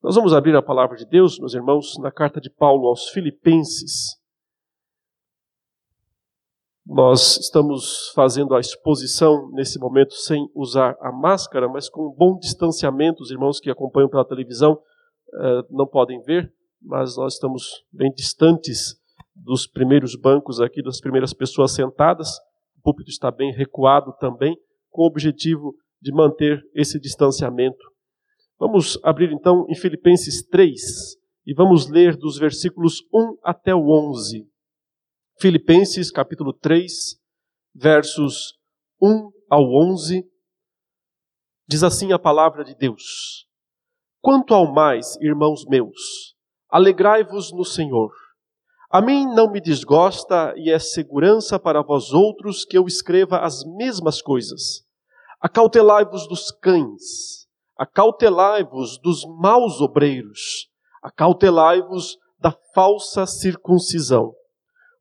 Nós vamos abrir a palavra de Deus, meus irmãos, na carta de Paulo aos Filipenses. Nós estamos fazendo a exposição nesse momento sem usar a máscara, mas com um bom distanciamento. Os irmãos que acompanham pela televisão eh, não podem ver, mas nós estamos bem distantes dos primeiros bancos aqui, das primeiras pessoas sentadas. O púlpito está bem recuado também, com o objetivo de manter esse distanciamento Vamos abrir então em Filipenses 3 e vamos ler dos versículos 1 até o 11. Filipenses capítulo 3, versos 1 ao 11. Diz assim a palavra de Deus: Quanto ao mais, irmãos meus, alegrai-vos no Senhor. A mim não me desgosta e é segurança para vós outros que eu escreva as mesmas coisas. Acautelai-vos dos cães Acautelai-vos dos maus obreiros, acautelai-vos da falsa circuncisão.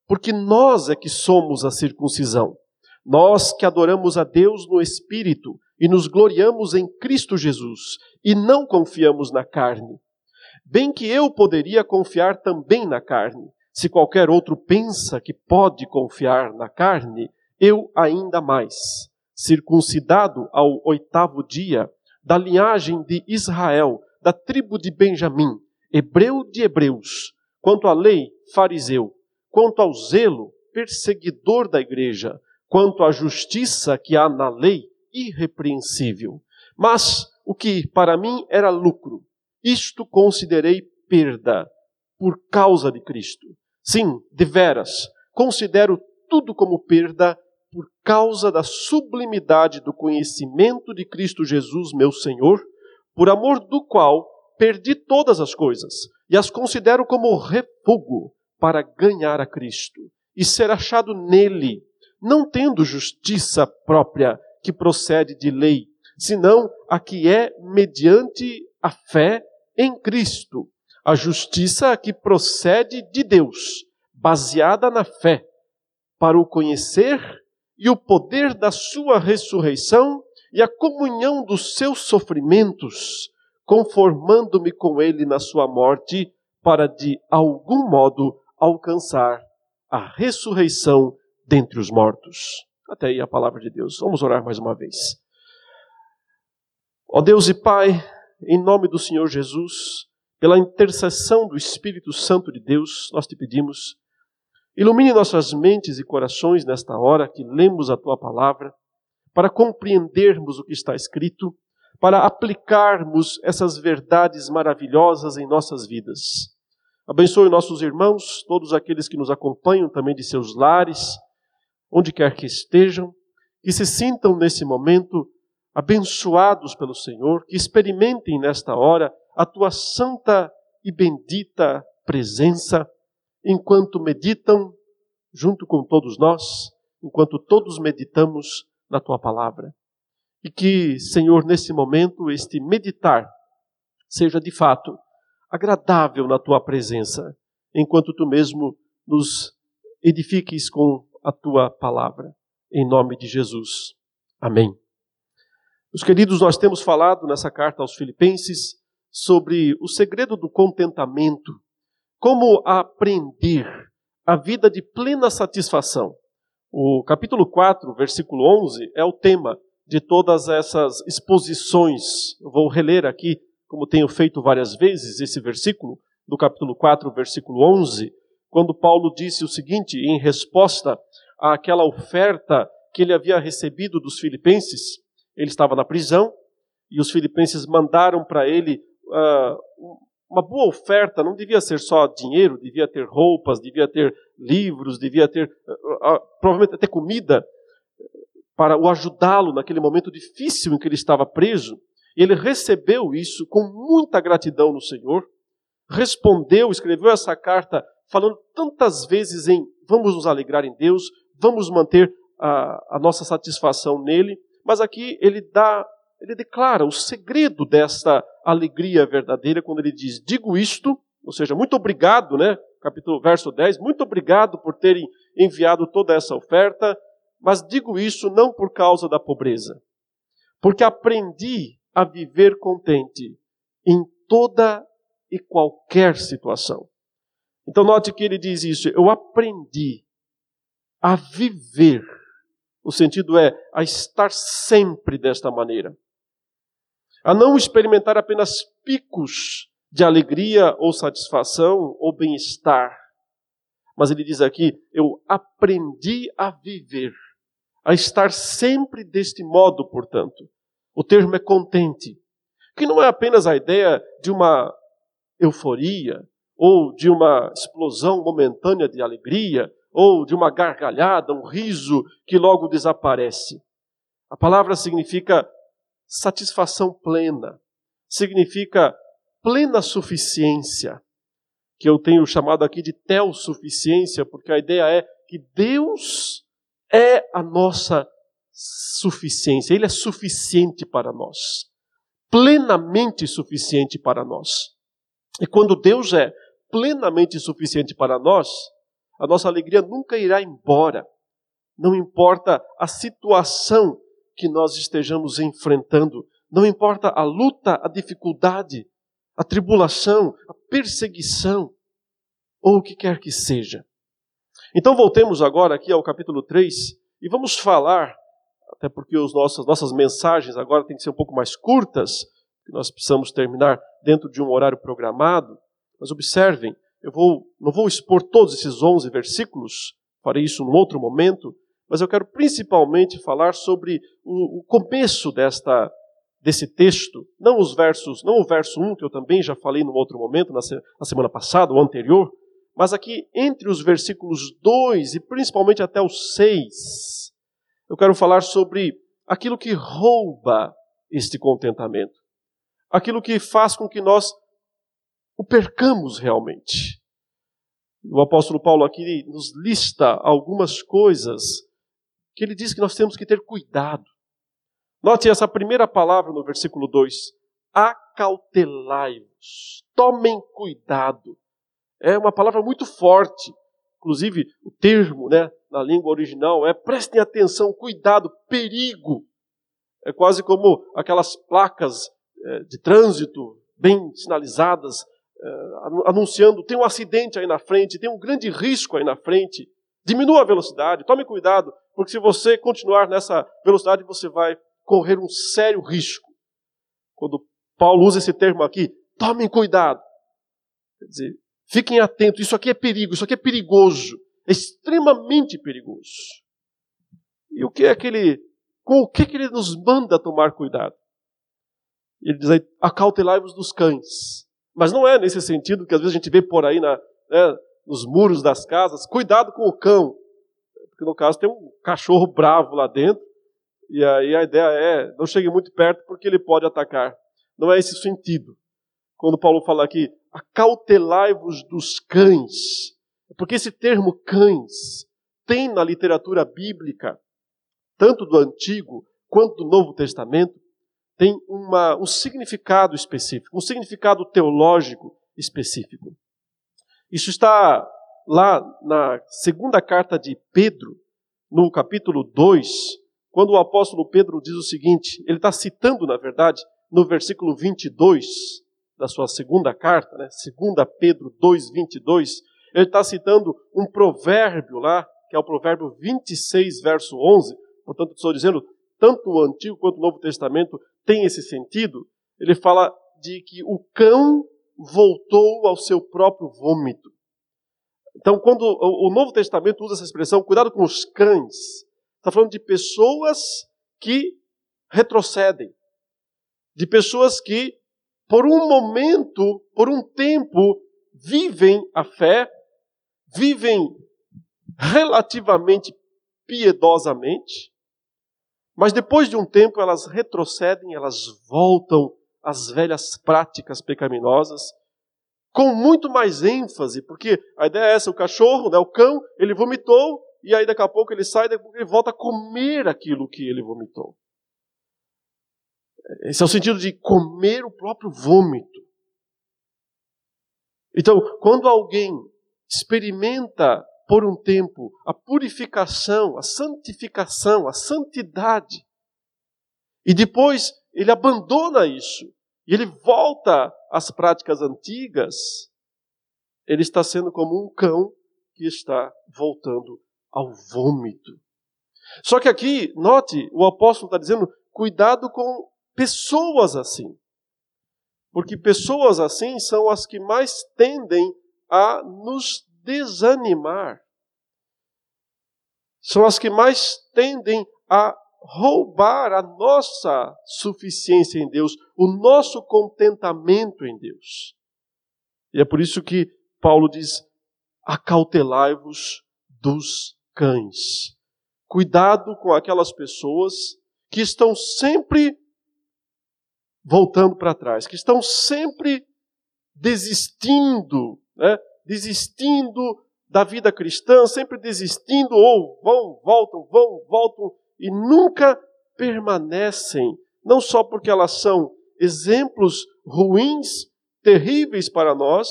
Porque nós é que somos a circuncisão. Nós que adoramos a Deus no Espírito e nos gloriamos em Cristo Jesus e não confiamos na carne. Bem que eu poderia confiar também na carne. Se qualquer outro pensa que pode confiar na carne, eu ainda mais. Circuncidado ao oitavo dia, da linhagem de Israel, da tribo de Benjamim, hebreu de hebreus, quanto à lei, fariseu, quanto ao zelo, perseguidor da igreja, quanto à justiça que há na lei, irrepreensível. Mas o que para mim era lucro, isto considerei perda por causa de Cristo. Sim, deveras, considero tudo como perda por causa da sublimidade do conhecimento de Cristo Jesus, meu Senhor, por amor do qual perdi todas as coisas e as considero como refúgio para ganhar a Cristo e ser achado nele, não tendo justiça própria que procede de lei, senão a que é mediante a fé em Cristo, a justiça que procede de Deus, baseada na fé, para o conhecer e o poder da sua ressurreição e a comunhão dos seus sofrimentos, conformando-me com ele na sua morte, para de algum modo alcançar a ressurreição dentre os mortos. Até aí a palavra de Deus. Vamos orar mais uma vez. Ó Deus e Pai, em nome do Senhor Jesus, pela intercessão do Espírito Santo de Deus, nós te pedimos Ilumine nossas mentes e corações nesta hora que lemos a tua palavra, para compreendermos o que está escrito, para aplicarmos essas verdades maravilhosas em nossas vidas. Abençoe nossos irmãos, todos aqueles que nos acompanham também de seus lares, onde quer que estejam, que se sintam nesse momento abençoados pelo Senhor, que experimentem nesta hora a tua santa e bendita presença enquanto meditam junto com todos nós, enquanto todos meditamos na tua palavra. E que, Senhor, nesse momento, este meditar seja de fato agradável na tua presença, enquanto tu mesmo nos edifiques com a tua palavra. Em nome de Jesus. Amém. Meus queridos, nós temos falado nessa carta aos Filipenses sobre o segredo do contentamento como aprender a vida de plena satisfação. O capítulo 4, versículo 11, é o tema de todas essas exposições. Eu vou reler aqui, como tenho feito várias vezes, esse versículo, do capítulo 4, versículo 11, quando Paulo disse o seguinte, em resposta àquela oferta que ele havia recebido dos filipenses. Ele estava na prisão e os filipenses mandaram para ele uh, uma boa oferta não devia ser só dinheiro, devia ter roupas, devia ter livros, devia ter uh, uh, provavelmente até comida para o ajudá-lo naquele momento difícil em que ele estava preso. E ele recebeu isso com muita gratidão no Senhor, respondeu, escreveu essa carta falando tantas vezes em vamos nos alegrar em Deus, vamos manter a, a nossa satisfação nele, mas aqui ele dá ele declara o segredo desta alegria verdadeira quando ele diz: Digo isto, ou seja, muito obrigado, né? Capítulo verso 10, muito obrigado por terem enviado toda essa oferta, mas digo isso não por causa da pobreza, porque aprendi a viver contente em toda e qualquer situação. Então, note que ele diz isso: eu aprendi a viver. O sentido é a estar sempre desta maneira. A não experimentar apenas picos de alegria ou satisfação ou bem-estar. Mas ele diz aqui: eu aprendi a viver, a estar sempre deste modo, portanto. O termo é contente, que não é apenas a ideia de uma euforia ou de uma explosão momentânea de alegria, ou de uma gargalhada, um riso que logo desaparece. A palavra significa satisfação plena, significa plena suficiência, que eu tenho chamado aqui de tel-suficiência, porque a ideia é que Deus é a nossa suficiência, Ele é suficiente para nós, plenamente suficiente para nós. E quando Deus é plenamente suficiente para nós, a nossa alegria nunca irá embora. Não importa a situação que nós estejamos enfrentando, não importa a luta, a dificuldade, a tribulação, a perseguição, ou o que quer que seja. Então voltemos agora aqui ao capítulo 3 e vamos falar, até porque os nossos, nossas mensagens agora têm que ser um pouco mais curtas, que nós precisamos terminar dentro de um horário programado, mas observem, eu vou, não vou expor todos esses 11 versículos, farei isso num outro momento, mas eu quero principalmente falar sobre o, o começo desta, desse texto, não os versos, não o verso 1, que eu também já falei num outro momento, na, na semana passada, ou anterior, mas aqui entre os versículos 2 e principalmente até o 6, eu quero falar sobre aquilo que rouba este contentamento, aquilo que faz com que nós o percamos realmente. O apóstolo Paulo aqui nos lista algumas coisas que ele diz que nós temos que ter cuidado. Note essa primeira palavra no versículo 2: acautelai-vos, tomem cuidado. É uma palavra muito forte. Inclusive, o termo né, na língua original é prestem atenção, cuidado, perigo. É quase como aquelas placas é, de trânsito bem sinalizadas uh, anunciando: tem um acidente aí na frente, tem um grande risco aí na frente. Diminua a velocidade, tome cuidado, porque se você continuar nessa velocidade, você vai correr um sério risco. Quando Paulo usa esse termo aqui, tomem cuidado. Quer dizer, fiquem atentos, isso aqui é perigo, isso aqui é perigoso, é extremamente perigoso. E o que é que ele, com o que, é que ele nos manda tomar cuidado? Ele diz aí, acautelai-vos dos cães. Mas não é nesse sentido que às vezes a gente vê por aí na, né, nos muros das casas, cuidado com o cão. Porque no caso tem um cachorro bravo lá dentro, e aí a ideia é, não chegue muito perto porque ele pode atacar. Não é esse sentido. Quando Paulo fala aqui, acautelai-vos dos cães. Porque esse termo cães tem na literatura bíblica, tanto do Antigo quanto do Novo Testamento, tem uma, um significado específico, um significado teológico específico. Isso está lá na segunda carta de Pedro, no capítulo 2, quando o apóstolo Pedro diz o seguinte: ele está citando, na verdade, no versículo 22 da sua segunda carta, né, 2 Pedro 2, 22, ele está citando um provérbio lá, que é o provérbio 26, verso 11. Portanto, estou dizendo, tanto o Antigo quanto o Novo Testamento tem esse sentido, ele fala de que o cão voltou ao seu próprio vômito. Então, quando o Novo Testamento usa essa expressão, cuidado com os cães, está falando de pessoas que retrocedem, de pessoas que, por um momento, por um tempo, vivem a fé, vivem relativamente piedosamente, mas depois de um tempo elas retrocedem, elas voltam às velhas práticas pecaminosas, com muito mais ênfase, porque a ideia é essa: o cachorro, né, o cão, ele vomitou, e aí daqui a pouco ele sai, daqui a pouco ele volta a comer aquilo que ele vomitou. Esse é o sentido de comer o próprio vômito. Então, quando alguém experimenta por um tempo a purificação, a santificação, a santidade. E depois ele abandona isso. E ele volta as práticas antigas, ele está sendo como um cão que está voltando ao vômito. Só que aqui, note, o apóstolo está dizendo: cuidado com pessoas assim. Porque pessoas assim são as que mais tendem a nos desanimar. São as que mais tendem a roubar a nossa suficiência em Deus, o nosso contentamento em Deus. E é por isso que Paulo diz: acautelai-vos dos cães. Cuidado com aquelas pessoas que estão sempre voltando para trás, que estão sempre desistindo, né? desistindo da vida cristã, sempre desistindo, ou vão, voltam, vão, voltam, e nunca permanecem, não só porque elas são exemplos ruins, terríveis para nós,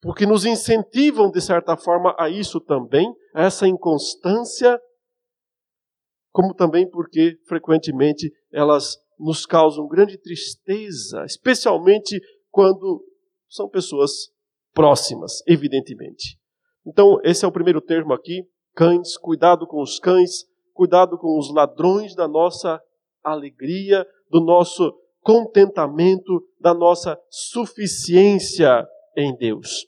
porque nos incentivam, de certa forma, a isso também, a essa inconstância, como também porque, frequentemente, elas nos causam grande tristeza, especialmente quando são pessoas próximas, evidentemente. Então, esse é o primeiro termo aqui: cães, cuidado com os cães, cuidado com os ladrões da nossa alegria, do nosso contentamento, da nossa suficiência em Deus.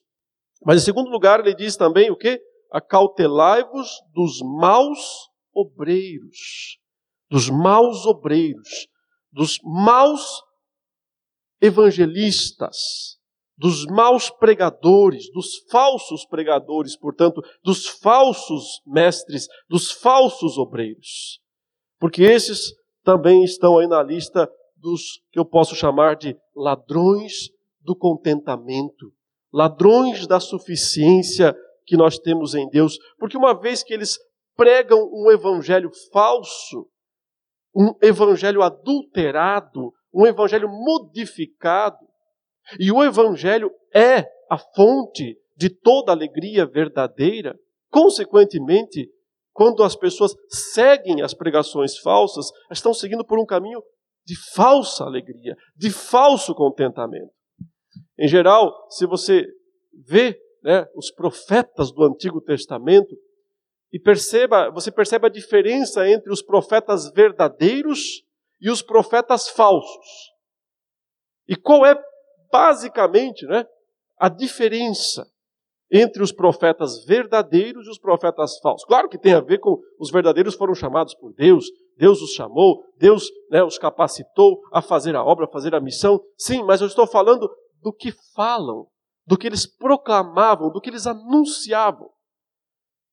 Mas em segundo lugar, ele diz também o que? Acautelai-vos dos maus obreiros, dos maus obreiros, dos maus evangelistas, dos maus pregadores, dos falsos pregadores, portanto, dos falsos mestres, dos falsos obreiros. Porque esses também estão aí na lista dos que eu posso chamar de ladrões do contentamento, ladrões da suficiência que nós temos em Deus, porque uma vez que eles pregam um evangelho falso, um evangelho adulterado, um evangelho modificado, e o Evangelho é a fonte de toda alegria verdadeira. Consequentemente, quando as pessoas seguem as pregações falsas, estão seguindo por um caminho de falsa alegria, de falso contentamento. Em geral, se você vê né, os profetas do Antigo Testamento e perceba, você percebe a diferença entre os profetas verdadeiros e os profetas falsos. E qual é basicamente né, a diferença entre os profetas verdadeiros e os profetas falsos. Claro que tem a ver com os verdadeiros foram chamados por Deus, Deus os chamou, Deus né, os capacitou a fazer a obra, a fazer a missão. Sim, mas eu estou falando do que falam, do que eles proclamavam, do que eles anunciavam.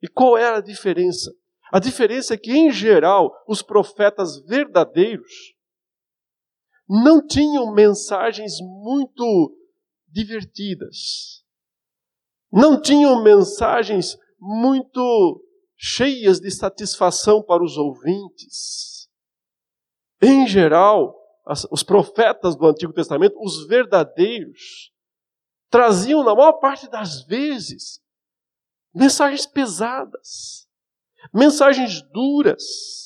E qual era a diferença? A diferença é que, em geral, os profetas verdadeiros não tinham mensagens muito divertidas. Não tinham mensagens muito cheias de satisfação para os ouvintes. Em geral, os profetas do Antigo Testamento, os verdadeiros, traziam, na maior parte das vezes, mensagens pesadas, mensagens duras,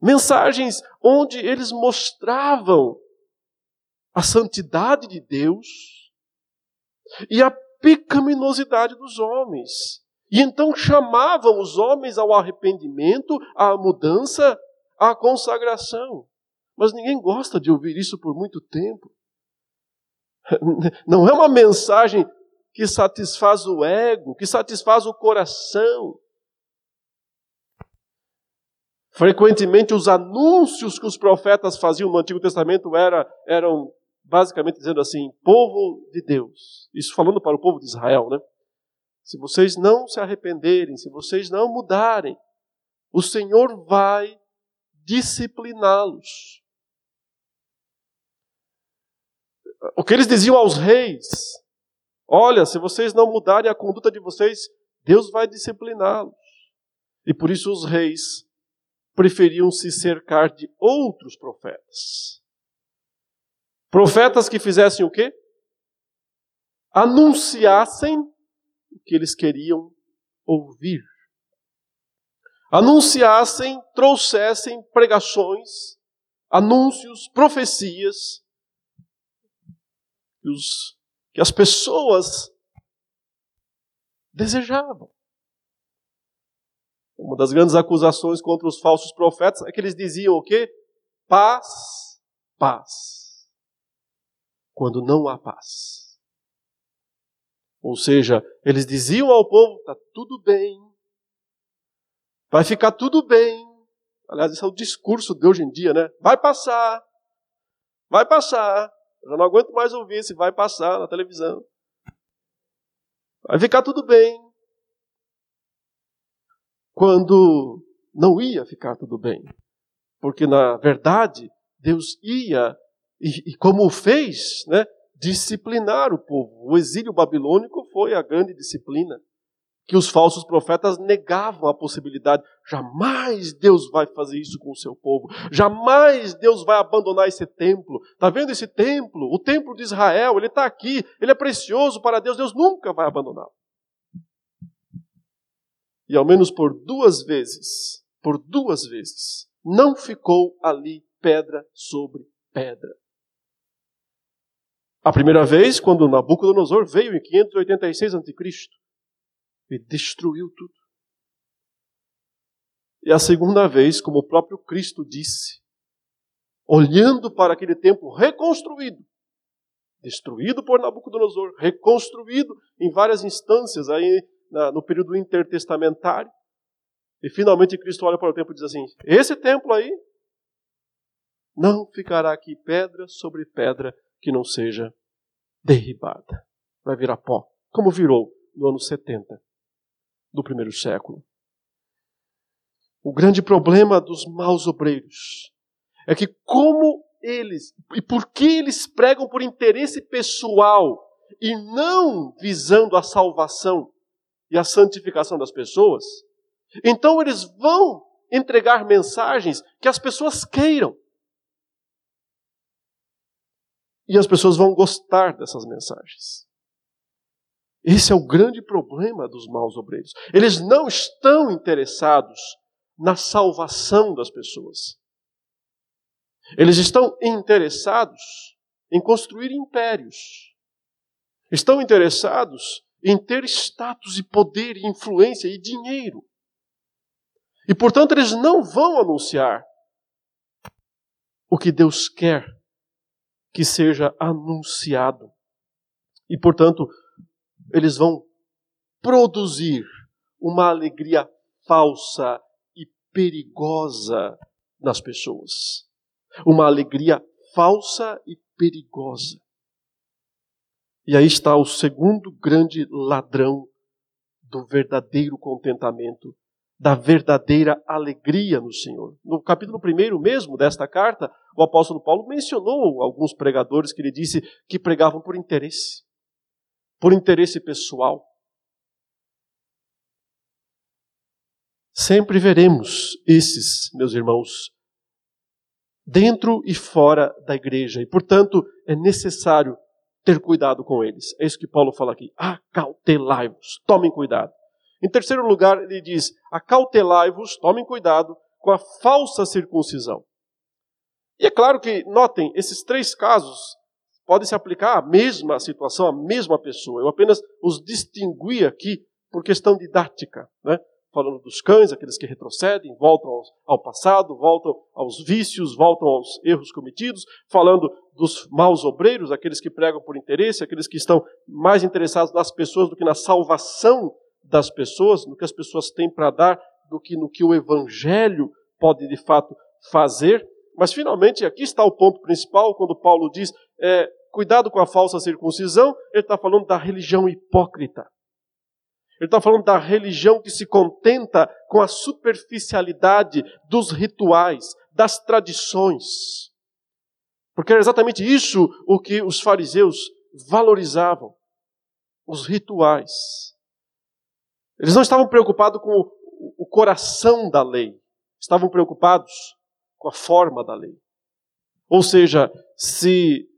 Mensagens onde eles mostravam a santidade de Deus e a pecaminosidade dos homens. E então chamavam os homens ao arrependimento, à mudança, à consagração. Mas ninguém gosta de ouvir isso por muito tempo. Não é uma mensagem que satisfaz o ego, que satisfaz o coração. Frequentemente, os anúncios que os profetas faziam no Antigo Testamento era, eram basicamente dizendo assim: povo de Deus. Isso falando para o povo de Israel, né? Se vocês não se arrependerem, se vocês não mudarem, o Senhor vai discipliná-los. O que eles diziam aos reis: olha, se vocês não mudarem a conduta de vocês, Deus vai discipliná-los. E por isso os reis preferiam se cercar de outros profetas. Profetas que fizessem o quê? Anunciassem o que eles queriam ouvir. Anunciassem, trouxessem pregações, anúncios, profecias que, os, que as pessoas desejavam. Uma das grandes acusações contra os falsos profetas é que eles diziam o quê? Paz, paz. Quando não há paz. Ou seja, eles diziam ao povo: está tudo bem, vai ficar tudo bem. Aliás, esse é o discurso de hoje em dia, né? Vai passar, vai passar. Eu já não aguento mais ouvir esse vai passar na televisão. Vai ficar tudo bem. Quando não ia ficar tudo bem. Porque, na verdade, Deus ia, e, e como fez, né, disciplinar o povo. O exílio babilônico foi a grande disciplina. Que os falsos profetas negavam a possibilidade. Jamais Deus vai fazer isso com o seu povo. Jamais Deus vai abandonar esse templo. Está vendo esse templo? O templo de Israel, ele está aqui. Ele é precioso para Deus. Deus nunca vai abandoná-lo. E ao menos por duas vezes, por duas vezes, não ficou ali pedra sobre pedra. A primeira vez, quando Nabucodonosor veio em 586 a.C. e destruiu tudo. E a segunda vez, como o próprio Cristo disse, olhando para aquele templo reconstruído, destruído por Nabucodonosor, reconstruído em várias instâncias aí no período intertestamentário. E finalmente Cristo olha para o templo e diz assim: Esse templo aí não ficará aqui pedra sobre pedra que não seja derribada. Vai virar pó, como virou no ano 70 do primeiro século. O grande problema dos maus obreiros é que, como eles, e por que eles pregam por interesse pessoal e não visando a salvação e a santificação das pessoas, então eles vão entregar mensagens que as pessoas queiram. E as pessoas vão gostar dessas mensagens. Esse é o grande problema dos maus obreiros. Eles não estão interessados na salvação das pessoas. Eles estão interessados em construir impérios. Estão interessados em ter status e poder e influência e dinheiro. E portanto, eles não vão anunciar o que Deus quer que seja anunciado. E, portanto, eles vão produzir uma alegria falsa e perigosa nas pessoas. Uma alegria falsa e perigosa. E aí está o segundo grande ladrão do verdadeiro contentamento da verdadeira alegria no Senhor. No capítulo 1 mesmo desta carta, o apóstolo Paulo mencionou alguns pregadores que ele disse que pregavam por interesse, por interesse pessoal. Sempre veremos esses, meus irmãos, dentro e fora da igreja, e portanto é necessário ter cuidado com eles. É isso que Paulo fala aqui. Acautelai-vos, tomem cuidado. Em terceiro lugar, ele diz: acautelai-vos, tomem cuidado com a falsa circuncisão. E é claro que, notem, esses três casos podem se aplicar à mesma situação, à mesma pessoa. Eu apenas os distingui aqui por questão didática, né? Falando dos cães, aqueles que retrocedem, voltam ao passado, voltam aos vícios, voltam aos erros cometidos, falando dos maus obreiros, aqueles que pregam por interesse, aqueles que estão mais interessados nas pessoas do que na salvação das pessoas, no que as pessoas têm para dar, do que no que o Evangelho pode de fato fazer. Mas finalmente, aqui está o ponto principal, quando Paulo diz: é, cuidado com a falsa circuncisão, ele está falando da religião hipócrita. Ele está falando da religião que se contenta com a superficialidade dos rituais, das tradições. Porque era exatamente isso o que os fariseus valorizavam: os rituais. Eles não estavam preocupados com o coração da lei, estavam preocupados com a forma da lei. Ou seja, se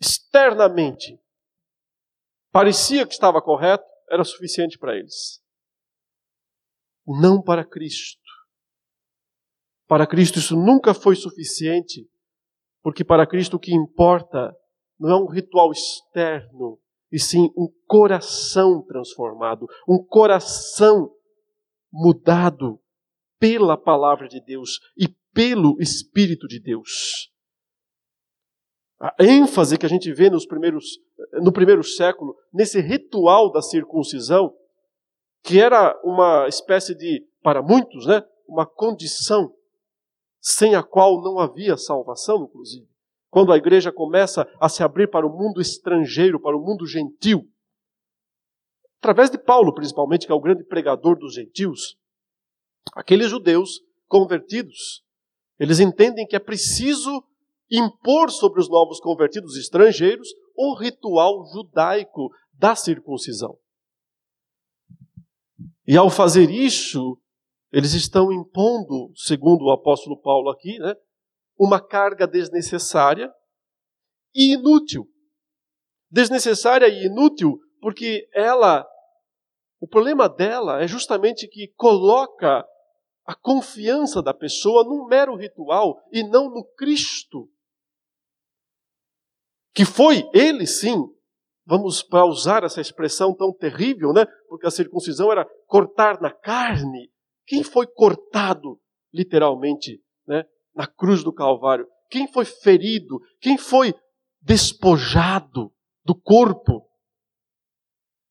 externamente parecia que estava correto, era suficiente para eles. Não para Cristo. Para Cristo isso nunca foi suficiente, porque para Cristo o que importa não é um ritual externo, e sim um coração transformado, um coração mudado pela palavra de Deus e pelo Espírito de Deus. A ênfase que a gente vê nos primeiros, no primeiro século, nesse ritual da circuncisão, que era uma espécie de, para muitos, né, uma condição sem a qual não havia salvação, inclusive. Quando a igreja começa a se abrir para o mundo estrangeiro, para o mundo gentil, através de Paulo, principalmente, que é o grande pregador dos gentios, aqueles judeus convertidos, eles entendem que é preciso impor sobre os novos convertidos estrangeiros o ritual judaico da circuncisão. E ao fazer isso, eles estão impondo, segundo o apóstolo Paulo aqui, né, uma carga desnecessária e inútil. Desnecessária e inútil porque ela, o problema dela é justamente que coloca a confiança da pessoa num mero ritual e não no Cristo que foi ele sim, vamos para usar essa expressão tão terrível, né? Porque a circuncisão era cortar na carne. Quem foi cortado, literalmente, né? Na cruz do Calvário? Quem foi ferido? Quem foi despojado do corpo?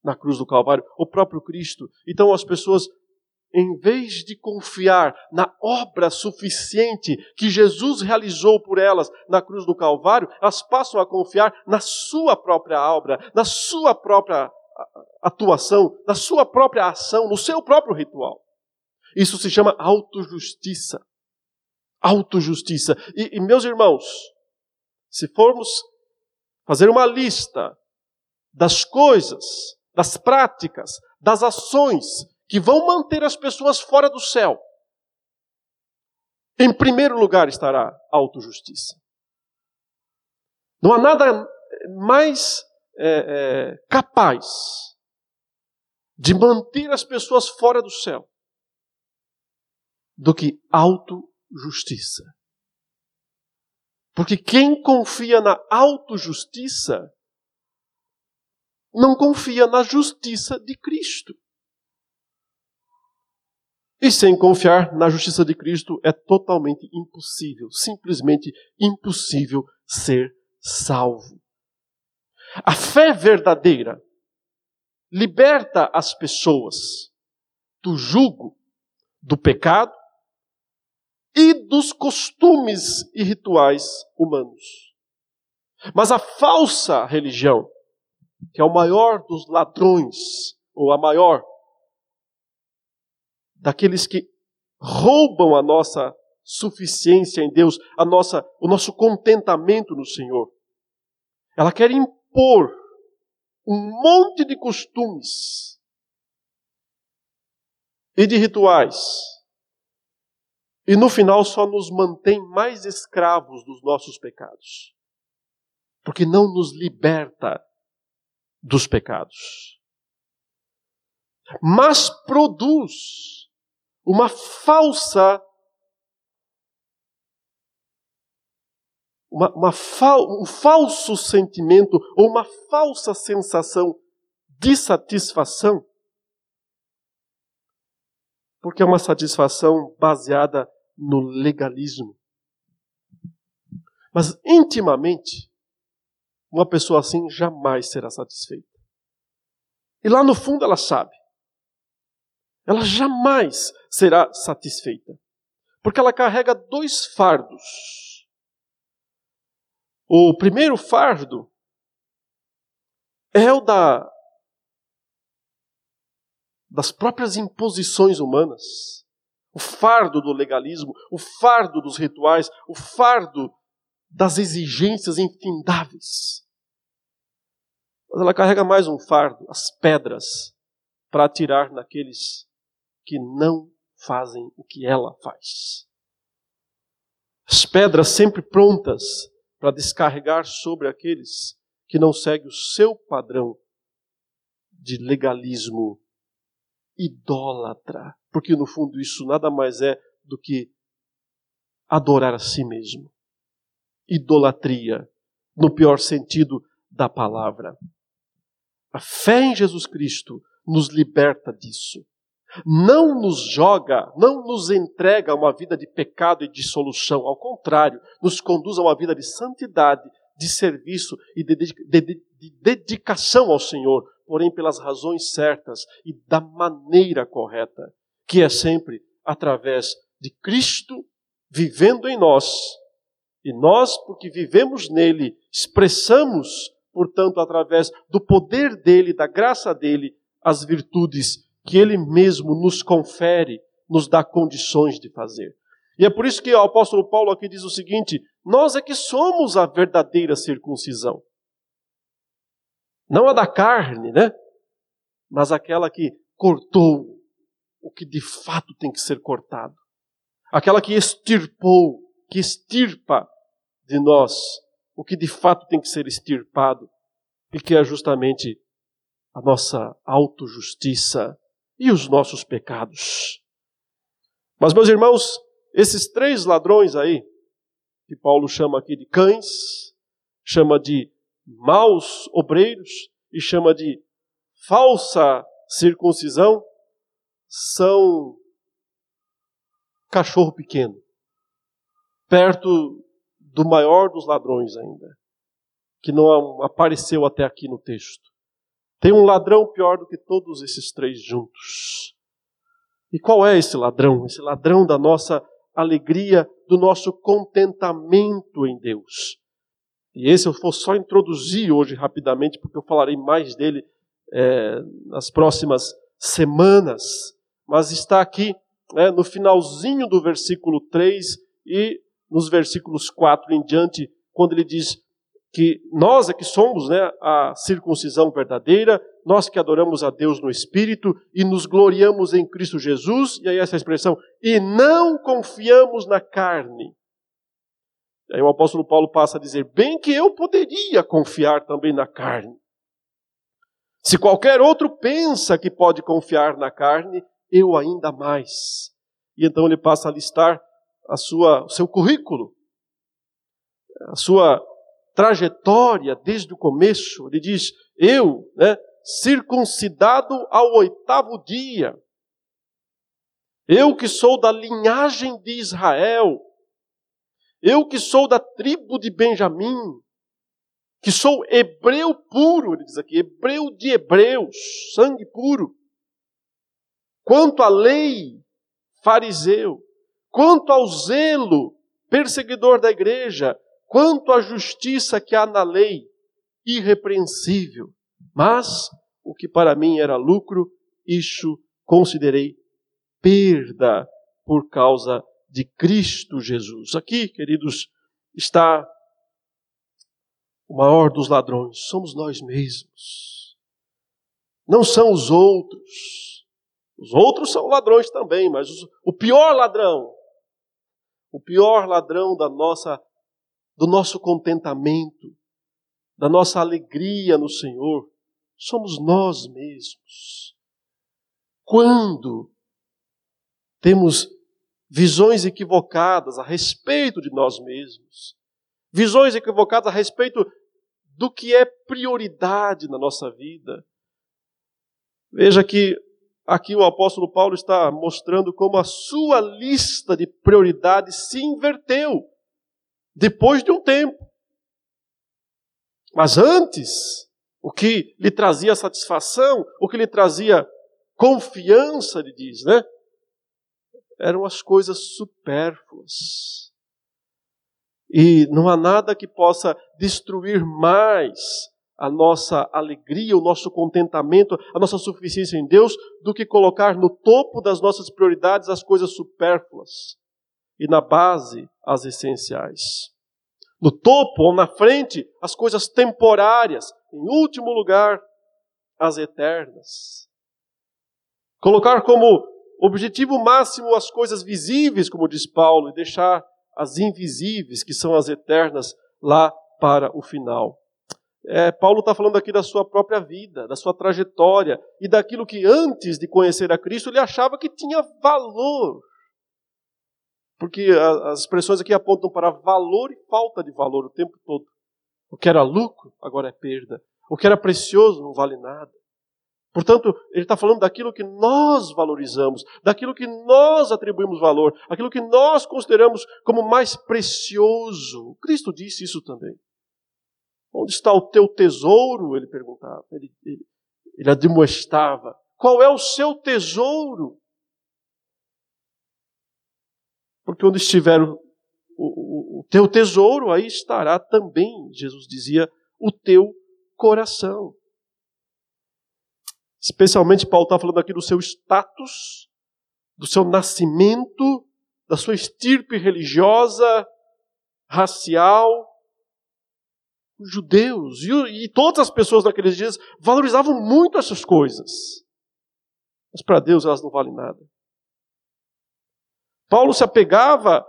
Na cruz do Calvário, o próprio Cristo. Então as pessoas em vez de confiar na obra suficiente que Jesus realizou por elas na cruz do Calvário, elas passam a confiar na sua própria obra, na sua própria atuação, na sua própria ação, no seu próprio ritual. Isso se chama autojustiça. Autojustiça. E, e meus irmãos, se formos fazer uma lista das coisas, das práticas, das ações que vão manter as pessoas fora do céu. Em primeiro lugar estará a autojustiça. Não há nada mais é, é, capaz de manter as pessoas fora do céu do que autojustiça. Porque quem confia na autojustiça não confia na justiça de Cristo. E sem confiar na justiça de Cristo é totalmente impossível, simplesmente impossível ser salvo. A fé verdadeira liberta as pessoas do jugo do pecado e dos costumes e rituais humanos. Mas a falsa religião, que é o maior dos ladrões, ou a maior daqueles que roubam a nossa suficiência em Deus, a nossa, o nosso contentamento no Senhor. Ela quer impor um monte de costumes e de rituais. E no final só nos mantém mais escravos dos nossos pecados. Porque não nos liberta dos pecados. Mas produz uma falsa uma, uma fal, um falso sentimento ou uma falsa sensação de satisfação, porque é uma satisfação baseada no legalismo. Mas intimamente, uma pessoa assim jamais será satisfeita. E lá no fundo ela sabe ela jamais será satisfeita. Porque ela carrega dois fardos. O primeiro fardo é o da das próprias imposições humanas, o fardo do legalismo, o fardo dos rituais, o fardo das exigências infindáveis. Mas ela carrega mais um fardo, as pedras, para atirar naqueles que não fazem o que ela faz. As pedras sempre prontas para descarregar sobre aqueles que não seguem o seu padrão de legalismo idólatra, porque no fundo isso nada mais é do que adorar a si mesmo. Idolatria no pior sentido da palavra. A fé em Jesus Cristo nos liberta disso. Não nos joga, não nos entrega a uma vida de pecado e dissolução. Ao contrário, nos conduz a uma vida de santidade, de serviço e de, de, de, de dedicação ao Senhor, porém pelas razões certas e da maneira correta, que é sempre através de Cristo vivendo em nós. E nós, porque vivemos nele, expressamos, portanto, através do poder dele, da graça dele, as virtudes que ele mesmo nos confere, nos dá condições de fazer. E é por isso que o apóstolo Paulo aqui diz o seguinte: nós é que somos a verdadeira circuncisão. Não a da carne, né? Mas aquela que cortou o que de fato tem que ser cortado. Aquela que extirpou, que extirpa de nós o que de fato tem que ser extirpado e que é justamente a nossa autojustiça e os nossos pecados. Mas, meus irmãos, esses três ladrões aí, que Paulo chama aqui de cães, chama de maus obreiros e chama de falsa circuncisão, são cachorro pequeno, perto do maior dos ladrões ainda, que não apareceu até aqui no texto. Tem um ladrão pior do que todos esses três juntos. E qual é esse ladrão? Esse ladrão da nossa alegria, do nosso contentamento em Deus. E esse eu vou só introduzir hoje rapidamente, porque eu falarei mais dele é, nas próximas semanas. Mas está aqui né, no finalzinho do versículo 3 e nos versículos 4 em diante, quando ele diz: que nós é que somos né, a circuncisão verdadeira, nós que adoramos a Deus no Espírito e nos gloriamos em Cristo Jesus, e aí essa expressão, e não confiamos na carne. Aí o apóstolo Paulo passa a dizer: bem que eu poderia confiar também na carne. Se qualquer outro pensa que pode confiar na carne, eu ainda mais. E então ele passa a listar a sua, o seu currículo, a sua trajetória desde o começo. Ele diz: Eu, né, circuncidado ao oitavo dia, eu que sou da linhagem de Israel, eu que sou da tribo de Benjamim, que sou hebreu puro, ele diz aqui, hebreu de hebreus, sangue puro. Quanto à lei, fariseu. Quanto ao zelo, perseguidor da igreja. Quanto à justiça que há na lei, irrepreensível. Mas o que para mim era lucro, isso considerei perda por causa de Cristo Jesus. Aqui, queridos, está o maior dos ladrões, somos nós mesmos. Não são os outros. Os outros são ladrões também, mas os, o pior ladrão, o pior ladrão da nossa do nosso contentamento, da nossa alegria no Senhor, somos nós mesmos. Quando temos visões equivocadas a respeito de nós mesmos, visões equivocadas a respeito do que é prioridade na nossa vida. Veja que aqui o apóstolo Paulo está mostrando como a sua lista de prioridades se inverteu depois de um tempo. Mas antes, o que lhe trazia satisfação, o que lhe trazia confiança, ele diz, né? Eram as coisas supérfluas. E não há nada que possa destruir mais a nossa alegria, o nosso contentamento, a nossa suficiência em Deus, do que colocar no topo das nossas prioridades as coisas supérfluas e na base as essenciais. No topo ou na frente, as coisas temporárias. Em último lugar, as eternas. Colocar como objetivo máximo as coisas visíveis, como diz Paulo, e deixar as invisíveis, que são as eternas, lá para o final. É, Paulo está falando aqui da sua própria vida, da sua trajetória e daquilo que antes de conhecer a Cristo ele achava que tinha valor porque as expressões aqui apontam para valor e falta de valor o tempo todo. O que era lucro, agora é perda. O que era precioso não vale nada. Portanto, ele está falando daquilo que nós valorizamos, daquilo que nós atribuímos valor, aquilo que nós consideramos como mais precioso. Cristo disse isso também. Onde está o teu tesouro? Ele perguntava. Ele, ele, ele admoestava. Qual é o seu tesouro? Porque onde estiver o, o, o teu tesouro, aí estará também, Jesus dizia, o teu coração. Especialmente, Paulo está falando aqui do seu status, do seu nascimento, da sua estirpe religiosa, racial. Os judeus e, e todas as pessoas naqueles dias valorizavam muito essas coisas. Mas para Deus elas não valem nada. Paulo se apegava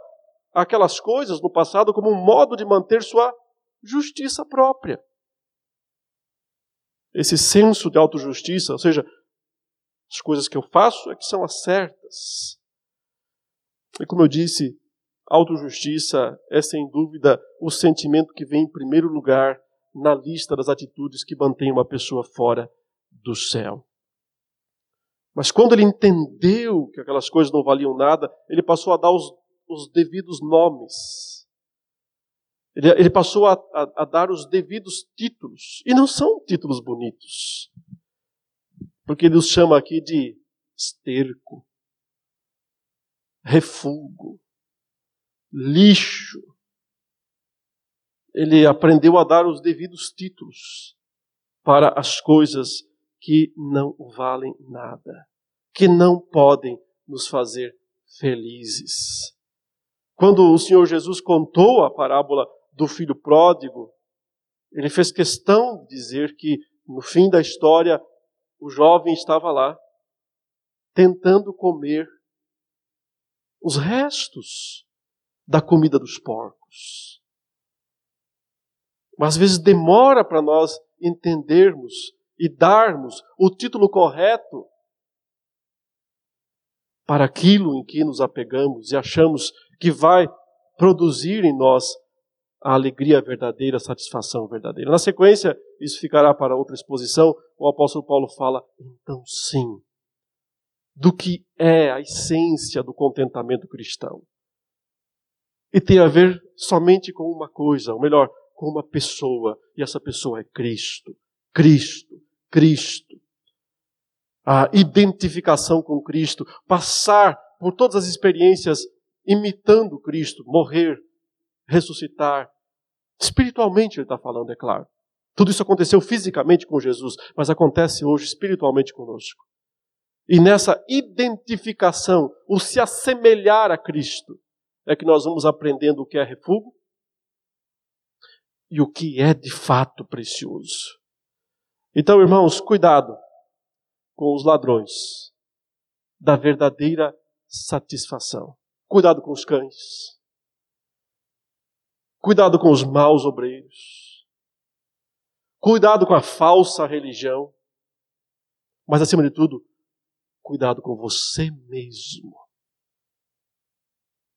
àquelas coisas no passado como um modo de manter sua justiça própria esse senso de autojustiça, ou seja, as coisas que eu faço é que são as certas. E como eu disse, autojustiça é sem dúvida o sentimento que vem em primeiro lugar na lista das atitudes que mantém uma pessoa fora do céu. Mas quando ele entendeu que aquelas coisas não valiam nada, ele passou a dar os, os devidos nomes ele, ele passou a, a, a dar os devidos títulos. E não são títulos bonitos. Porque ele os chama aqui de esterco, refúgio, lixo. Ele aprendeu a dar os devidos títulos para as coisas que não valem nada, que não podem nos fazer felizes. Quando o Senhor Jesus contou a parábola do filho pródigo, ele fez questão de dizer que no fim da história o jovem estava lá tentando comer os restos da comida dos porcos. Mas às vezes demora para nós entendermos e darmos o título correto para aquilo em que nos apegamos e achamos que vai produzir em nós a alegria verdadeira, a satisfação verdadeira. Na sequência, isso ficará para outra exposição, o apóstolo Paulo fala, então sim, do que é a essência do contentamento cristão. E tem a ver somente com uma coisa, ou melhor, com uma pessoa, e essa pessoa é Cristo. Cristo, Cristo. A identificação com Cristo, passar por todas as experiências imitando Cristo, morrer, ressuscitar. Espiritualmente ele está falando, é claro. Tudo isso aconteceu fisicamente com Jesus, mas acontece hoje espiritualmente conosco. E nessa identificação, o se assemelhar a Cristo, é que nós vamos aprendendo o que é refúgio e o que é de fato precioso. Então, irmãos, cuidado com os ladrões da verdadeira satisfação. Cuidado com os cães. Cuidado com os maus obreiros. Cuidado com a falsa religião. Mas, acima de tudo, cuidado com você mesmo.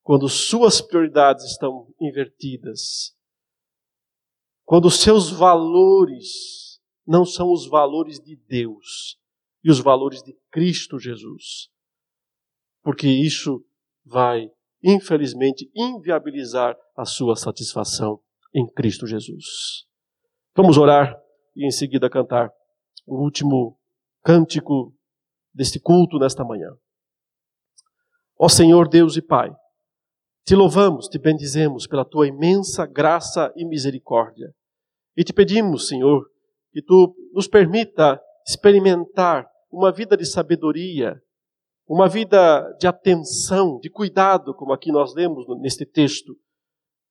Quando suas prioridades estão invertidas, quando seus valores não são os valores de Deus e os valores de Cristo Jesus. Porque isso vai infelizmente, inviabilizar a sua satisfação em Cristo Jesus. Vamos orar e em seguida cantar o último cântico deste culto nesta manhã. Ó Senhor Deus e Pai, te louvamos, te bendizemos pela tua imensa graça e misericórdia. E te pedimos, Senhor, que tu nos permita experimentar uma vida de sabedoria, uma vida de atenção, de cuidado, como aqui nós lemos neste texto,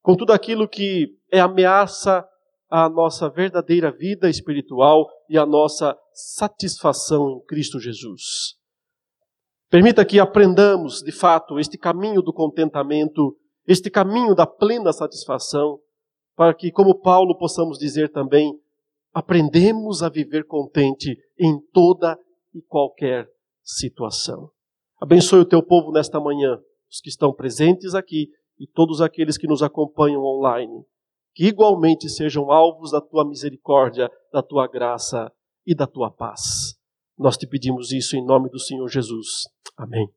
com tudo aquilo que é ameaça à nossa verdadeira vida espiritual e à nossa satisfação em Cristo Jesus. Permita que aprendamos, de fato, este caminho do contentamento, este caminho da plena satisfação, para que, como Paulo, possamos dizer também, aprendemos a viver contente em toda e qualquer situação. Abençoe o teu povo nesta manhã, os que estão presentes aqui e todos aqueles que nos acompanham online. que igualmente sejam alvos da tua misericórdia, da tua graça e da tua paz. Nós te pedimos isso em nome do Senhor Jesus. Amém.